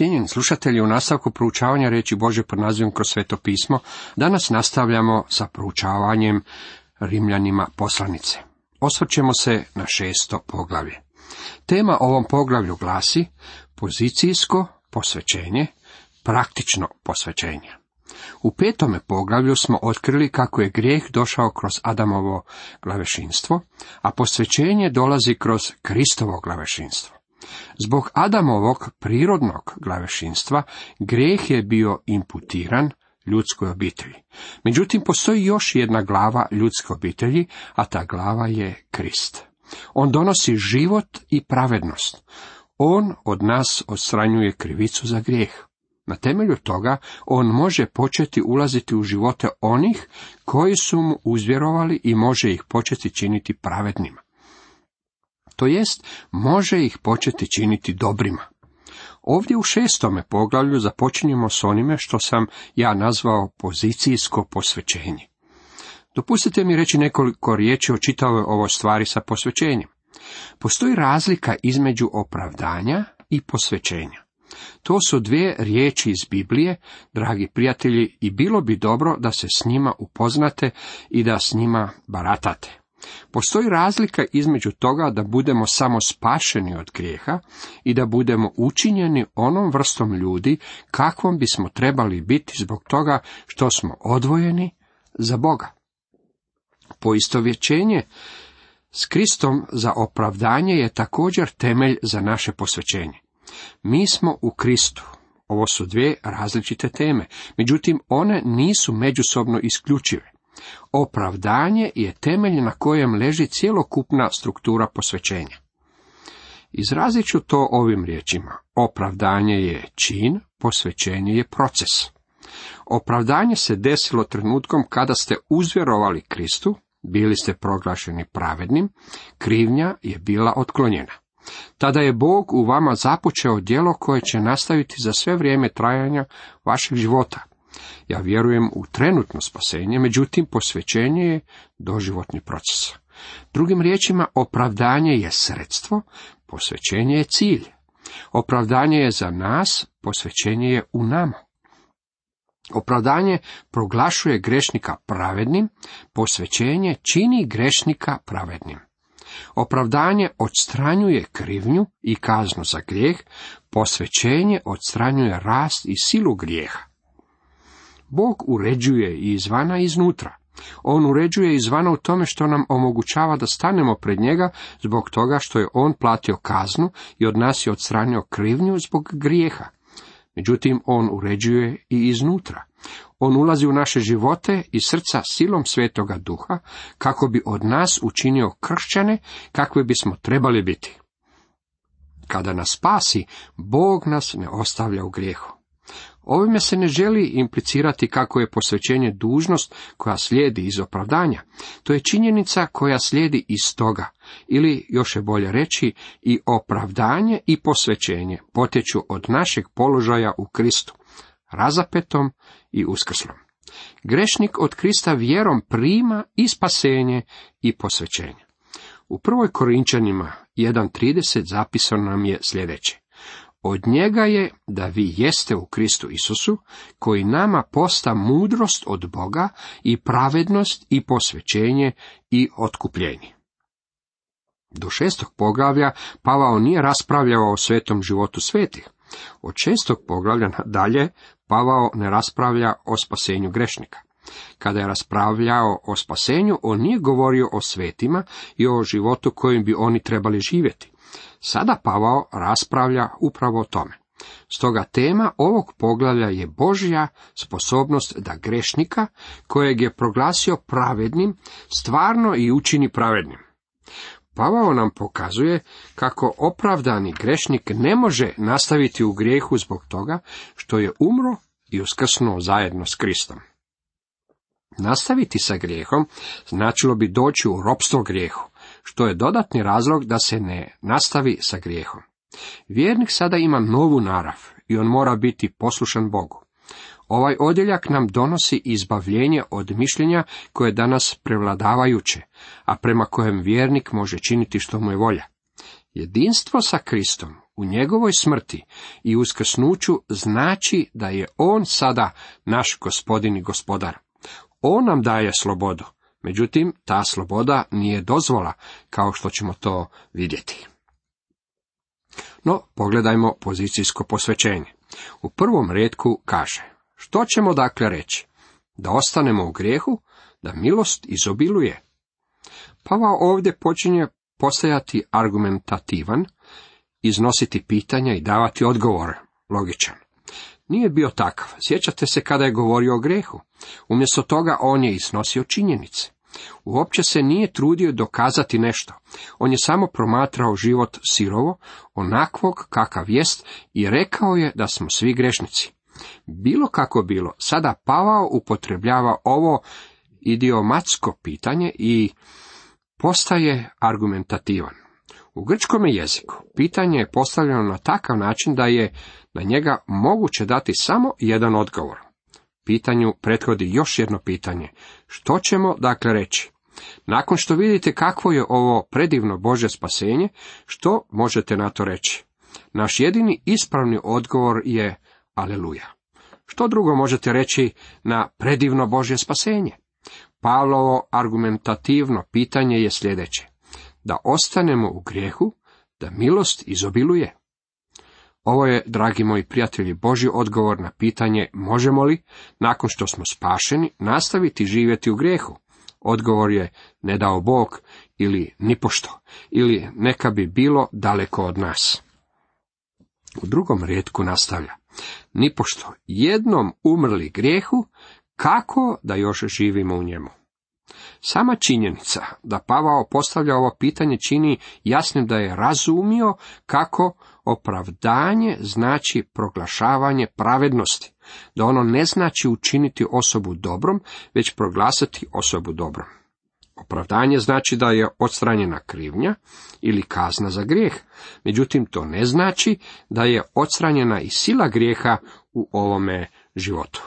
Cijenjeni slušatelji, u nastavku proučavanja reći Bože pod nazivom kroz sveto pismo, danas nastavljamo sa proučavanjem Rimljanima poslanice. Osvrćemo se na šesto poglavlje. Tema ovom poglavlju glasi pozicijsko posvećenje, praktično posvećenje. U petome poglavlju smo otkrili kako je grijeh došao kroz Adamovo glavešinstvo, a posvećenje dolazi kroz Kristovo glavešinstvo. Zbog Adamovog prirodnog glavešinstva grijeh je bio imputiran ljudskoj obitelji. Međutim, postoji još jedna glava ljudske obitelji, a ta glava je Krist. On donosi život i pravednost. On od nas odstranjuje krivicu za grijeh. Na temelju toga on može početi ulaziti u živote onih koji su mu uzvjerovali i može ih početi činiti pravednima. To jest, može ih početi činiti dobrima. Ovdje u šestome poglavlju započinjemo s onime što sam ja nazvao pozicijsko posvećenje. Dopustite mi reći nekoliko riječi o čitavoj ovoj stvari sa posvećenjem. Postoji razlika između opravdanja i posvećenja. To su dvije riječi iz Biblije, dragi prijatelji, i bilo bi dobro da se s njima upoznate i da s njima baratate. Postoji razlika između toga da budemo samo spašeni od grijeha i da budemo učinjeni onom vrstom ljudi kakvom bismo trebali biti zbog toga što smo odvojeni za Boga. Poistovjećenje s Kristom za opravdanje je također temelj za naše posvećenje. Mi smo u Kristu. Ovo su dvije različite teme, međutim one nisu međusobno isključive. Opravdanje je temelj na kojem leži cjelokupna struktura posvećenja. Izrazit ću to ovim riječima. Opravdanje je čin, posvećenje je proces. Opravdanje se desilo trenutkom kada ste uzvjerovali Kristu, bili ste proglašeni pravednim, krivnja je bila otklonjena. Tada je Bog u vama započeo djelo koje će nastaviti za sve vrijeme trajanja vašeg života. Ja vjerujem u trenutno spasenje, međutim posvećenje je doživotni proces. Drugim riječima, opravdanje je sredstvo, posvećenje je cilj. Opravdanje je za nas, posvećenje je u nama. Opravdanje proglašuje grešnika pravednim, posvećenje čini grešnika pravednim. Opravdanje odstranjuje krivnju i kaznu za grijeh, posvećenje odstranjuje rast i silu grijeha. Bog uređuje i izvana i iznutra. On uređuje izvana u tome što nam omogućava da stanemo pred njega zbog toga što je on platio kaznu i od nas je odstranio krivnju zbog grijeha. Međutim, on uređuje i iznutra. On ulazi u naše živote i srca silom svetoga duha, kako bi od nas učinio kršćane kakve bismo trebali biti. Kada nas spasi, Bog nas ne ostavlja u grijehu. Ovime se ne želi implicirati kako je posvećenje dužnost koja slijedi iz opravdanja. To je činjenica koja slijedi iz toga, ili još je bolje reći i opravdanje i posvećenje potječu od našeg položaja u Kristu, razapetom i uskrslom. Grešnik od Krista vjerom prima i spasenje i posvećenje. U prvoj Korinčanima 1.30 zapisano nam je sljedeće. Od njega je da vi jeste u Kristu Isusu, koji nama posta mudrost od Boga i pravednost i posvećenje i otkupljenje. Do šestog poglavlja Pavao nije raspravljao o svetom životu svetih. Od šestog poglavlja dalje Pavao ne raspravlja o spasenju grešnika. Kada je raspravljao o spasenju, on nije govorio o svetima i o životu kojim bi oni trebali živjeti. Sada Pavao raspravlja upravo o tome. Stoga tema ovog poglavlja je Božja sposobnost da grešnika, kojeg je proglasio pravednim, stvarno i učini pravednim. Pavao nam pokazuje kako opravdani grešnik ne može nastaviti u grijehu zbog toga što je umro i uskrsnuo zajedno s Kristom. Nastaviti sa grijehom značilo bi doći u ropstvo grijehu, što je dodatni razlog da se ne nastavi sa grijehom. Vjernik sada ima novu narav i on mora biti poslušan Bogu. Ovaj odjeljak nam donosi izbavljenje od mišljenja koje je danas prevladavajuće, a prema kojem vjernik može činiti što mu je volja. Jedinstvo sa Kristom u njegovoj smrti i uskrsnuću znači da je on sada naš gospodin i gospodar. On nam daje slobodu, međutim ta sloboda nije dozvola, kao što ćemo to vidjeti. No, pogledajmo pozicijsko posvećenje. U prvom redku kaže, što ćemo dakle reći? Da ostanemo u grijehu, da milost izobiluje. Pavao ovdje počinje postajati argumentativan, iznositi pitanja i davati odgovor, logičan. Nije bio takav. Sjećate se kada je govorio o grehu. Umjesto toga on je iznosio činjenice. Uopće se nije trudio dokazati nešto. On je samo promatrao život sirovo, onakvog kakav jest i rekao je da smo svi grešnici. Bilo kako bilo, sada Pavao upotrebljava ovo idiomatsko pitanje i postaje argumentativan. U grčkome jeziku pitanje je postavljeno na takav način da je na njega moguće dati samo jedan odgovor. Pitanju prethodi još jedno pitanje. Što ćemo dakle reći? Nakon što vidite kakvo je ovo predivno Bože spasenje, što možete na to reći? Naš jedini ispravni odgovor je Aleluja. Što drugo možete reći na predivno Božje spasenje? Pavlovo argumentativno pitanje je sljedeće. Da ostanemo u grijehu, da milost izobiluje. Ovo je, dragi moji prijatelji, Boži odgovor na pitanje možemo li, nakon što smo spašeni, nastaviti živjeti u grijehu. Odgovor je ne dao Bog ili nipošto, ili neka bi bilo daleko od nas. U drugom rijetku nastavlja. Nipošto, jednom umrli grijehu, kako da još živimo u njemu? Sama činjenica da Pavao postavlja ovo pitanje čini jasnim da je razumio kako opravdanje znači proglašavanje pravednosti, da ono ne znači učiniti osobu dobrom, već proglasiti osobu dobrom. Opravdanje znači da je odstranjena krivnja ili kazna za grijeh, međutim to ne znači da je odstranjena i sila grijeha u ovome životu.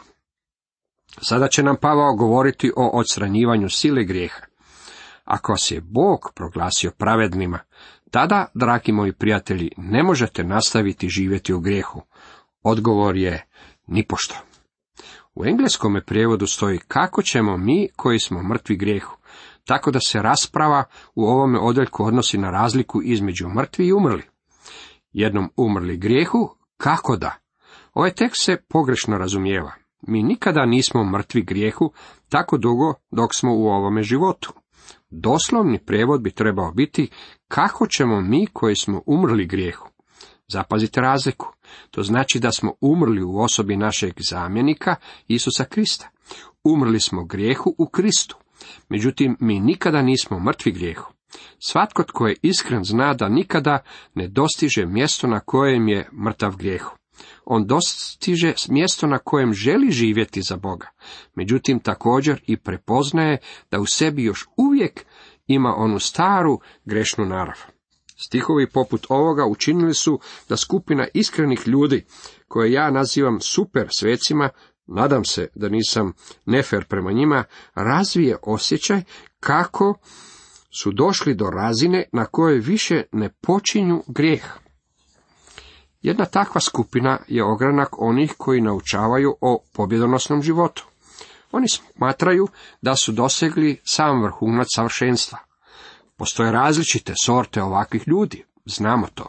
Sada će nam Pavao govoriti o odstranjivanju sile grijeha. Ako je Bog proglasio pravednima, tada, dragi moji prijatelji, ne možete nastaviti živjeti u grijehu. Odgovor je nipošto. U engleskome prijevodu stoji kako ćemo mi koji smo mrtvi grijehu, tako da se rasprava u ovome odjeljku odnosi na razliku između mrtvi i umrli. Jednom umrli grijehu, kako da? Ovaj tekst se pogrešno razumijeva. Mi nikada nismo mrtvi grijehu tako dugo dok smo u ovome životu. Doslovni prevod bi trebao biti kako ćemo mi koji smo umrli grijehu. Zapazite razliku. To znači da smo umrli u osobi našeg zamjenika Isusa Krista. Umrli smo grijehu u Kristu. Međutim, mi nikada nismo mrtvi grijehu. Svatko tko je iskren zna da nikada ne dostiže mjesto na kojem je mrtav grijehu on dostiže mjesto na kojem želi živjeti za Boga. Međutim, također i prepoznaje da u sebi još uvijek ima onu staru grešnu narav. Stihovi poput ovoga učinili su da skupina iskrenih ljudi, koje ja nazivam super svecima, nadam se da nisam nefer prema njima, razvije osjećaj kako su došli do razine na kojoj više ne počinju grijeh. Jedna takva skupina je ogranak onih koji naučavaju o pobjedonosnom životu. Oni smatraju da su dosegli sam vrhunac savršenstva. Postoje različite sorte ovakvih ljudi, znamo to.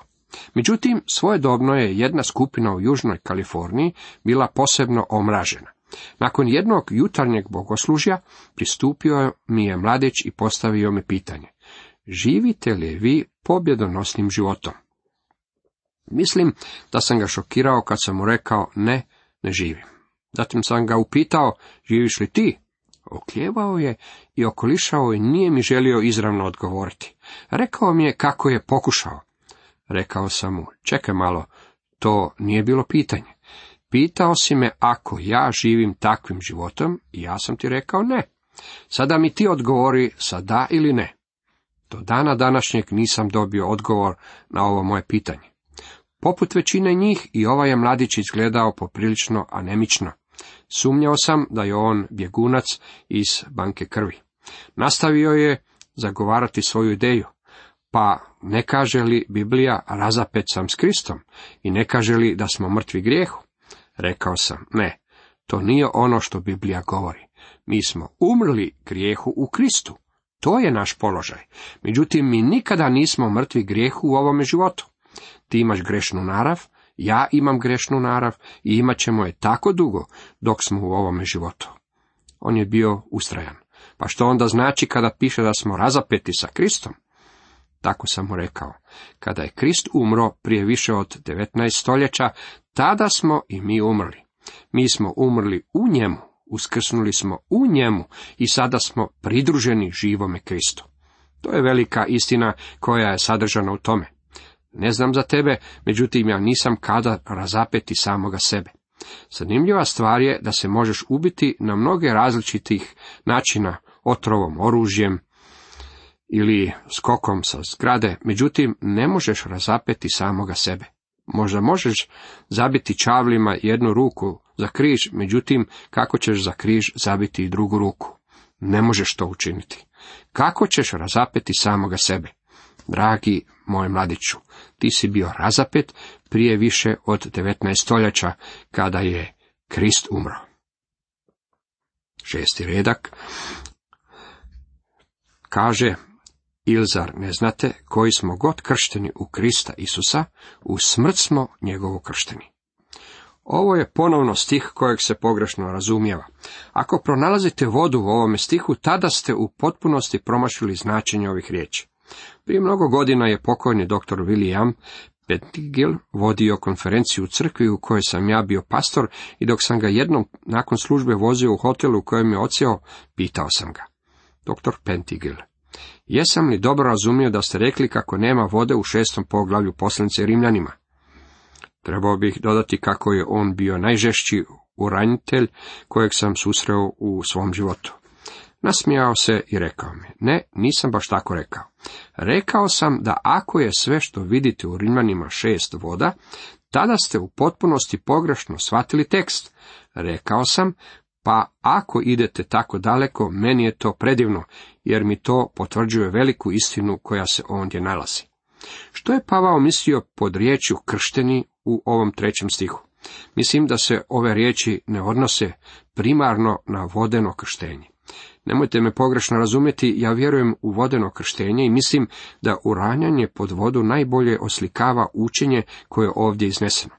Međutim, svojedobno je jedna skupina u Južnoj Kaliforniji bila posebno omražena. Nakon jednog jutarnjeg bogoslužja pristupio mi je mladić i postavio mi pitanje. Živite li vi pobjedonosnim životom? Mislim da sam ga šokirao kad sam mu rekao ne, ne živim. Zatim sam ga upitao, živiš li ti? Okljevao je i okolišao i nije mi želio izravno odgovoriti. Rekao mi je kako je pokušao. Rekao sam mu, čekaj malo, to nije bilo pitanje. Pitao si me ako ja živim takvim životom i ja sam ti rekao ne. Sada mi ti odgovori sa da ili ne. Do dana današnjeg nisam dobio odgovor na ovo moje pitanje. Poput većine njih i ovaj je mladić izgledao poprilično anemično. Sumnjao sam da je on bjegunac iz banke krvi. Nastavio je zagovarati svoju ideju. Pa ne kaže li Biblija razapet sam s Kristom i ne kaže li da smo mrtvi grijehu? Rekao sam, ne, to nije ono što Biblija govori. Mi smo umrli grijehu u Kristu. To je naš položaj. Međutim, mi nikada nismo mrtvi grijehu u ovome životu. Ti imaš grešnu narav, ja imam grešnu narav i imat ćemo je tako dugo dok smo u ovome životu. On je bio ustrajan. Pa što onda znači kada piše da smo razapeti sa Kristom? Tako sam mu rekao. Kada je Krist umro prije više od 19 stoljeća, tada smo i mi umrli. Mi smo umrli u njemu, uskrsnuli smo u njemu i sada smo pridruženi živome Kristu. To je velika istina koja je sadržana u tome. Ne znam za tebe, međutim ja nisam kada razapeti samoga sebe. Zanimljiva stvar je da se možeš ubiti na mnoge različitih načina, otrovom, oružjem ili skokom sa zgrade, međutim ne možeš razapeti samoga sebe. Možda možeš zabiti čavlima jednu ruku za križ, međutim kako ćeš za križ zabiti i drugu ruku? Ne možeš to učiniti. Kako ćeš razapeti samoga sebe? Dragi moj mladiću, ti si bio razapet prije više od 19 stoljeća, kada je Krist umro. Šesti redak kaže, Ilzar ne znate, koji smo god kršteni u Krista Isusa, u smrt smo njegovo kršteni. Ovo je ponovno stih kojeg se pogrešno razumijeva. Ako pronalazite vodu u ovome stihu, tada ste u potpunosti promašili značenje ovih riječi. Prije mnogo godina je pokojni dr. William Pettigil vodio konferenciju u crkvi u kojoj sam ja bio pastor i dok sam ga jednom nakon službe vozio u hotelu u kojem je ocijao, pitao sam ga. Dr. Pentigil, jesam li dobro razumio da ste rekli kako nema vode u šestom poglavlju poslanice Rimljanima? Trebao bih dodati kako je on bio najžešći uranitelj kojeg sam susreo u svom životu. Nasmijao se i rekao mi, ne, nisam baš tako rekao. Rekao sam da ako je sve što vidite u Rimljanima šest voda, tada ste u potpunosti pogrešno shvatili tekst. Rekao sam, pa ako idete tako daleko, meni je to predivno, jer mi to potvrđuje veliku istinu koja se ondje nalazi. Što je Pavao mislio pod riječju kršteni u ovom trećem stihu? Mislim da se ove riječi ne odnose primarno na vodeno krštenje. Nemojte me pogrešno razumjeti, ja vjerujem u vodeno krštenje i mislim da uranjanje pod vodu najbolje oslikava učenje koje je ovdje izneseno.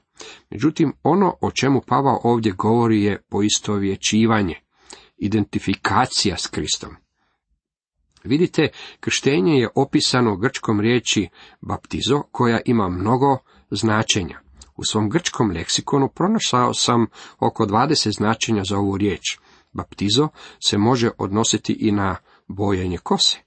Međutim, ono o čemu Pavao ovdje govori je poistovjećivanje, identifikacija s Kristom. Vidite, krštenje je opisano u grčkom riječi baptizo, koja ima mnogo značenja. U svom grčkom leksikonu pronašao sam oko 20 značenja za ovu riječ. Baptizo se može odnositi i na bojenje kose.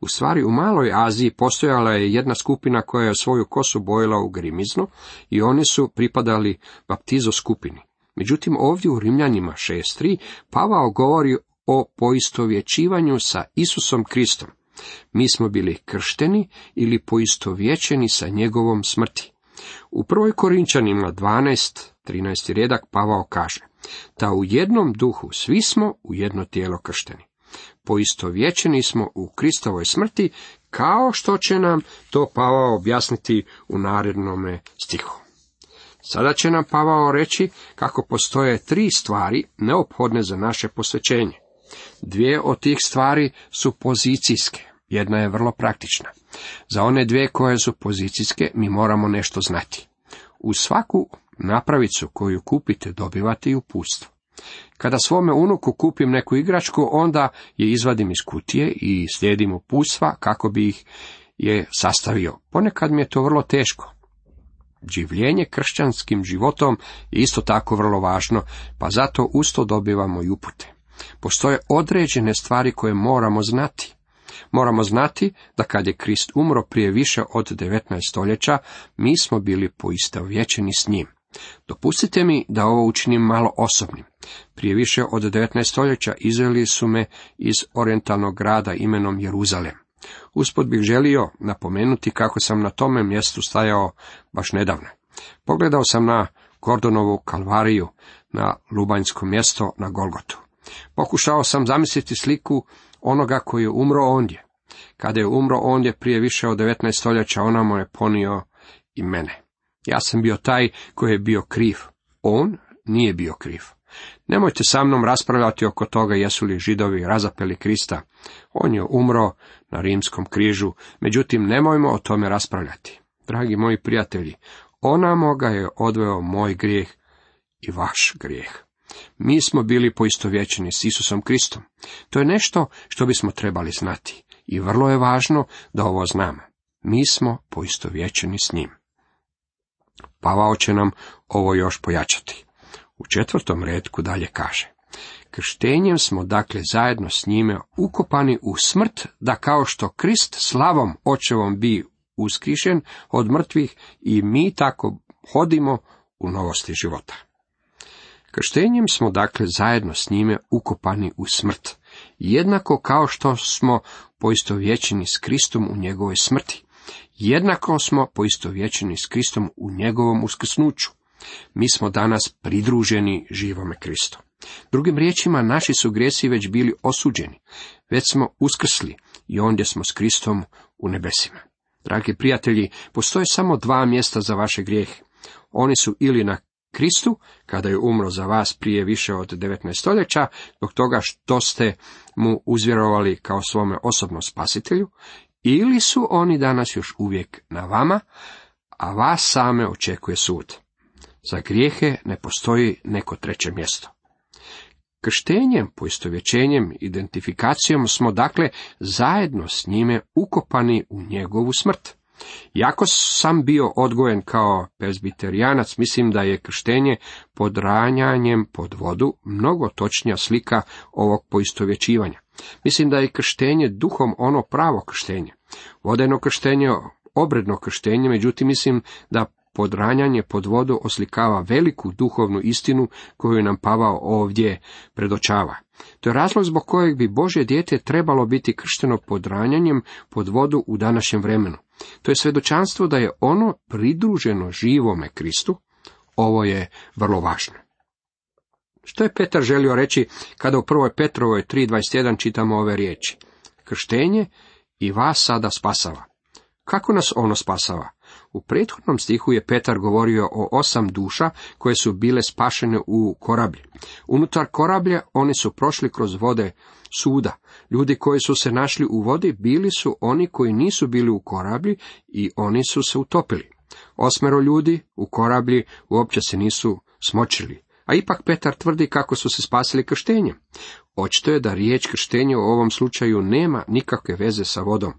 U stvari, u Maloj Aziji postojala je jedna skupina koja je svoju kosu bojila u grimiznu i oni su pripadali baptizo skupini. Međutim, ovdje u Rimljanima 6.3 Pavao govori o poistovjećivanju sa Isusom Kristom. Mi smo bili kršteni ili poistovjećeni sa njegovom smrti. U prvoj Korinčanima 12, 13. redak Pavao kaže, da u jednom duhu svi smo u jedno tijelo kršteni. Poistovjećeni smo u Kristovoj smrti, kao što će nam to Pavao objasniti u narednome stihu. Sada će nam Pavao reći kako postoje tri stvari neophodne za naše posvećenje. Dvije od tih stvari su pozicijske, jedna je vrlo praktična. Za one dvije koje su pozicijske mi moramo nešto znati. U svaku napravicu koju kupite dobivate i uputstvo. Kada svome unuku kupim neku igračku, onda je izvadim iz kutije i slijedim uputstva kako bi ih je sastavio. Ponekad mi je to vrlo teško. Življenje kršćanskim životom je isto tako vrlo važno, pa zato usto dobivamo i upute. Postoje određene stvari koje moramo znati. Moramo znati da kad je Krist umro prije više od 19 stoljeća, mi smo bili poistovjećeni s njim. Dopustite mi da ovo učinim malo osobnim. Prije više od 19 stoljeća izveli su me iz orientalnog grada imenom Jeruzalem. Uspod bih želio napomenuti kako sam na tome mjestu stajao baš nedavno. Pogledao sam na Gordonovu kalvariju, na Lubanjsko mjesto na Golgotu. Pokušao sam zamisliti sliku onoga koji je umro ondje. Kada je umro ondje prije više od 19 stoljeća, ona mu je ponio i mene. Ja sam bio taj koji je bio kriv. On nije bio kriv. Nemojte sa mnom raspravljati oko toga jesu li židovi razapeli Krista. On je umro na rimskom križu, međutim nemojmo o tome raspravljati. Dragi moji prijatelji, onamo ga je odveo moj grijeh i vaš grijeh. Mi smo bili poistovjećeni s Isusom Kristom. To je nešto što bismo trebali znati i vrlo je važno da ovo znamo. Mi smo poistovjećeni s njim. Pavao će nam ovo još pojačati. U četvrtom redku dalje kaže. Krštenjem smo dakle zajedno s njime ukopani u smrt, da kao što Krist slavom očevom bi uskrišen od mrtvih i mi tako hodimo u novosti života. Krštenjem smo dakle zajedno s njime ukopani u smrt, jednako kao što smo poistovjećeni s Kristom u njegovoj smrti. Jednako smo poistovjećeni s Kristom u njegovom uskrsnuću. Mi smo danas pridruženi živome Kristu. Drugim riječima, naši su grijesi već bili osuđeni, već smo uskrsli i ondje smo s Kristom u nebesima. Dragi prijatelji, postoje samo dva mjesta za vaše grijehe. Oni su ili na Kristu, kada je umro za vas prije više od 19 stoljeća, zbog toga što ste mu uzvjerovali kao svome osobnom spasitelju, ili su oni danas još uvijek na vama, a vas same očekuje sud. Za grijehe ne postoji neko treće mjesto. Krštenjem, poistovjećenjem, identifikacijom smo dakle zajedno s njime ukopani u njegovu smrt. Jako sam bio odgojen kao prezbiterijanac, mislim da je krštenje pod ranjanjem pod vodu mnogo točnija slika ovog poistovjećivanja. Mislim da je krštenje duhom ono pravo krštenje. Vodeno krštenje, obredno krštenje, međutim mislim da podranjanje pod vodu oslikava veliku duhovnu istinu koju nam Pavao ovdje predočava. To je razlog zbog kojeg bi Božje dijete trebalo biti kršteno podranjanjem pod vodu u današnjem vremenu. To je svjedočanstvo da je ono pridruženo živome Kristu. Ovo je vrlo važno. Što je Petar želio reći kada u prvoj Petrovoj 3.21 čitamo ove riječi? Krštenje i vas sada spasava. Kako nas ono spasava? U prethodnom stihu je Petar govorio o osam duša koje su bile spašene u korablji. Unutar korablja oni su prošli kroz vode suda. Ljudi koji su se našli u vodi bili su oni koji nisu bili u korablji i oni su se utopili. Osmero ljudi u korablji uopće se nisu smočili. A ipak Petar tvrdi kako su se spasili krštenjem. Očito je da riječ krštenje u ovom slučaju nema nikakve veze sa vodom.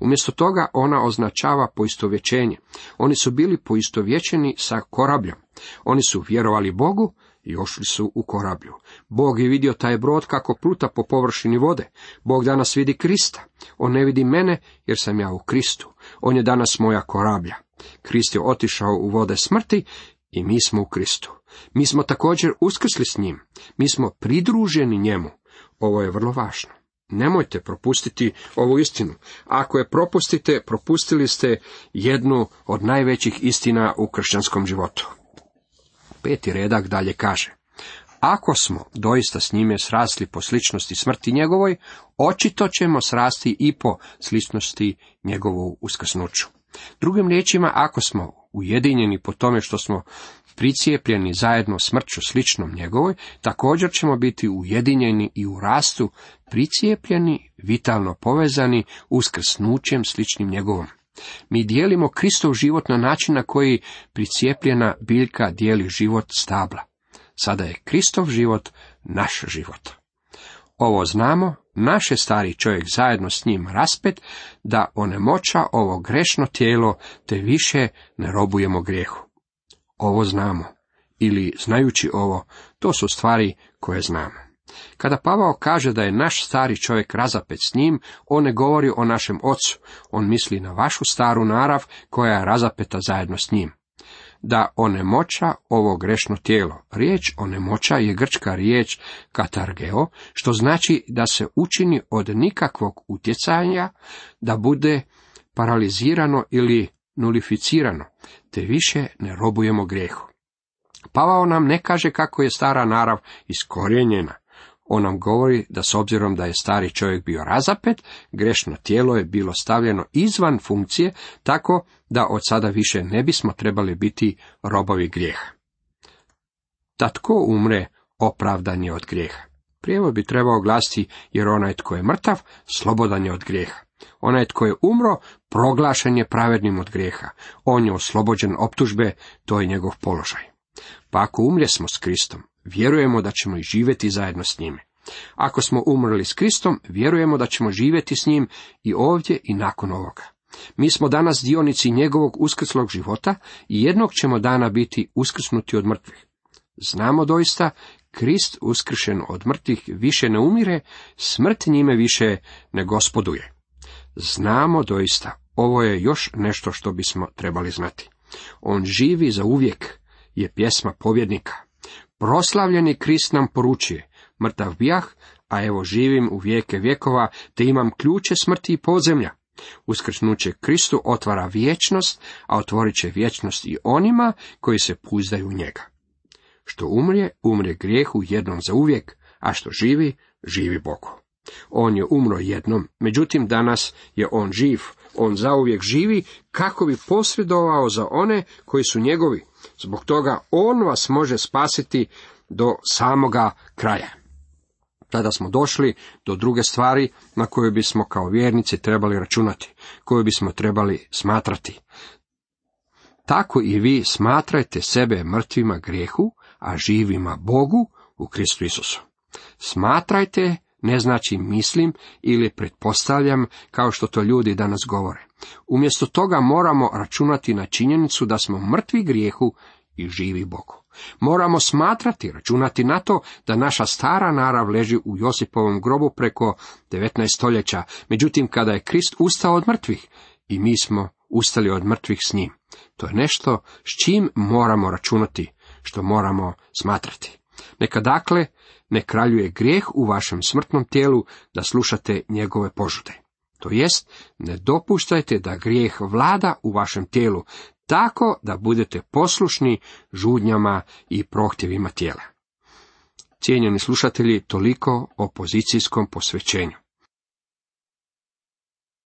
Umjesto toga ona označava poistovjećenje. Oni su bili poistovjećeni sa korabljom. Oni su vjerovali Bogu i ošli su u korablju. Bog je vidio taj brod kako pluta po površini vode. Bog danas vidi Krista. On ne vidi mene jer sam ja u Kristu. On je danas moja korablja. Krist je otišao u vode smrti i mi smo u Kristu. Mi smo također uskrsli s njim. Mi smo pridruženi njemu. Ovo je vrlo važno. Nemojte propustiti ovu istinu. Ako je propustite, propustili ste jednu od najvećih istina u kršćanskom životu. Peti redak dalje kaže. Ako smo doista s njime srasli po sličnosti smrti njegovoj, očito ćemo srasti i po sličnosti njegovu uskrsnuću. Drugim riječima, ako smo ujedinjeni po tome što smo pricijepljeni zajedno smrću sličnom njegovoj, također ćemo biti ujedinjeni i u rastu, pricijepljeni, vitalno povezani, uskrsnućem sličnim njegovom. Mi dijelimo Kristov život na način na koji pricijepljena biljka dijeli život stabla. Sada je Kristov život naš život. Ovo znamo, naš je stari čovjek zajedno s njim raspet, da onemoća ovo grešno tijelo, te više ne robujemo grijehu. Ovo znamo. Ili znajući ovo, to su stvari koje znamo. Kada Pavao kaže da je naš stari čovjek razapet s njim, on ne govori o našem ocu, on misli na vašu staru narav koja je razapeta zajedno s njim. Da onemoća ovo grešno tijelo. Riječ onemoća je grčka riječ katargeo, što znači da se učini od nikakvog utjecanja, da bude paralizirano ili nulificirano, te više ne robujemo grijehu. Pavao nam ne kaže kako je stara narav iskorjenjena. On nam govori da s obzirom da je stari čovjek bio razapet, grešno tijelo je bilo stavljeno izvan funkcije, tako da od sada više ne bismo trebali biti robovi grijeha. Da tko umre, opravdan je od grijeha. Prijevod bi trebao glasiti, jer onaj tko je mrtav, slobodan je od grijeha. Onaj tko je umro, proglašen je pravednim od grijeha. On je oslobođen optužbe, to je njegov položaj. Pa ako umljesmo s Kristom, vjerujemo da ćemo i živjeti zajedno s njime. Ako smo umrli s Kristom, vjerujemo da ćemo živjeti s njim i ovdje i nakon ovoga. Mi smo danas dionici njegovog uskrslog života i jednog ćemo dana biti uskrsnuti od mrtvih. Znamo doista, Krist uskršen od mrtvih više ne umire, smrt njime više ne gospoduje. Znamo doista, ovo je još nešto što bismo trebali znati. On živi za uvijek, je pjesma pobjednika. Proslavljeni Krist nam poručuje, mrtav bijah, a evo živim u vijeke vjekova, te imam ključe smrti i podzemlja. Uskrsnuće Kristu otvara vječnost, a otvorit će vječnost i onima koji se puzdaju u njega. Što umrije, umrije grijehu jednom za uvijek, a što živi, živi Bogu. On je umro jednom, međutim danas je on živ, on zauvijek živi kako bi posredovao za one koji su njegovi. Zbog toga on vas može spasiti do samoga kraja. Tada smo došli do druge stvari na koje bismo kao vjernici trebali računati, koju bismo trebali smatrati. Tako i vi smatrajte sebe mrtvima grijehu, a živima Bogu u Kristu Isusu. Smatrajte ne znači mislim ili pretpostavljam kao što to ljudi danas govore. Umjesto toga moramo računati na činjenicu da smo mrtvi grijehu i živi Bogu. Moramo smatrati, računati na to da naša stara narav leži u Josipovom grobu preko 19 stoljeća, međutim kada je Krist ustao od mrtvih i mi smo ustali od mrtvih s njim. To je nešto s čim moramo računati, što moramo smatrati. Neka dakle ne kraljuje grijeh u vašem smrtnom tijelu da slušate njegove požude. To jest, ne dopuštajte da grijeh vlada u vašem tijelu, tako da budete poslušni žudnjama i prohtjevima tijela. Cijenjeni slušatelji, toliko o pozicijskom posvećenju.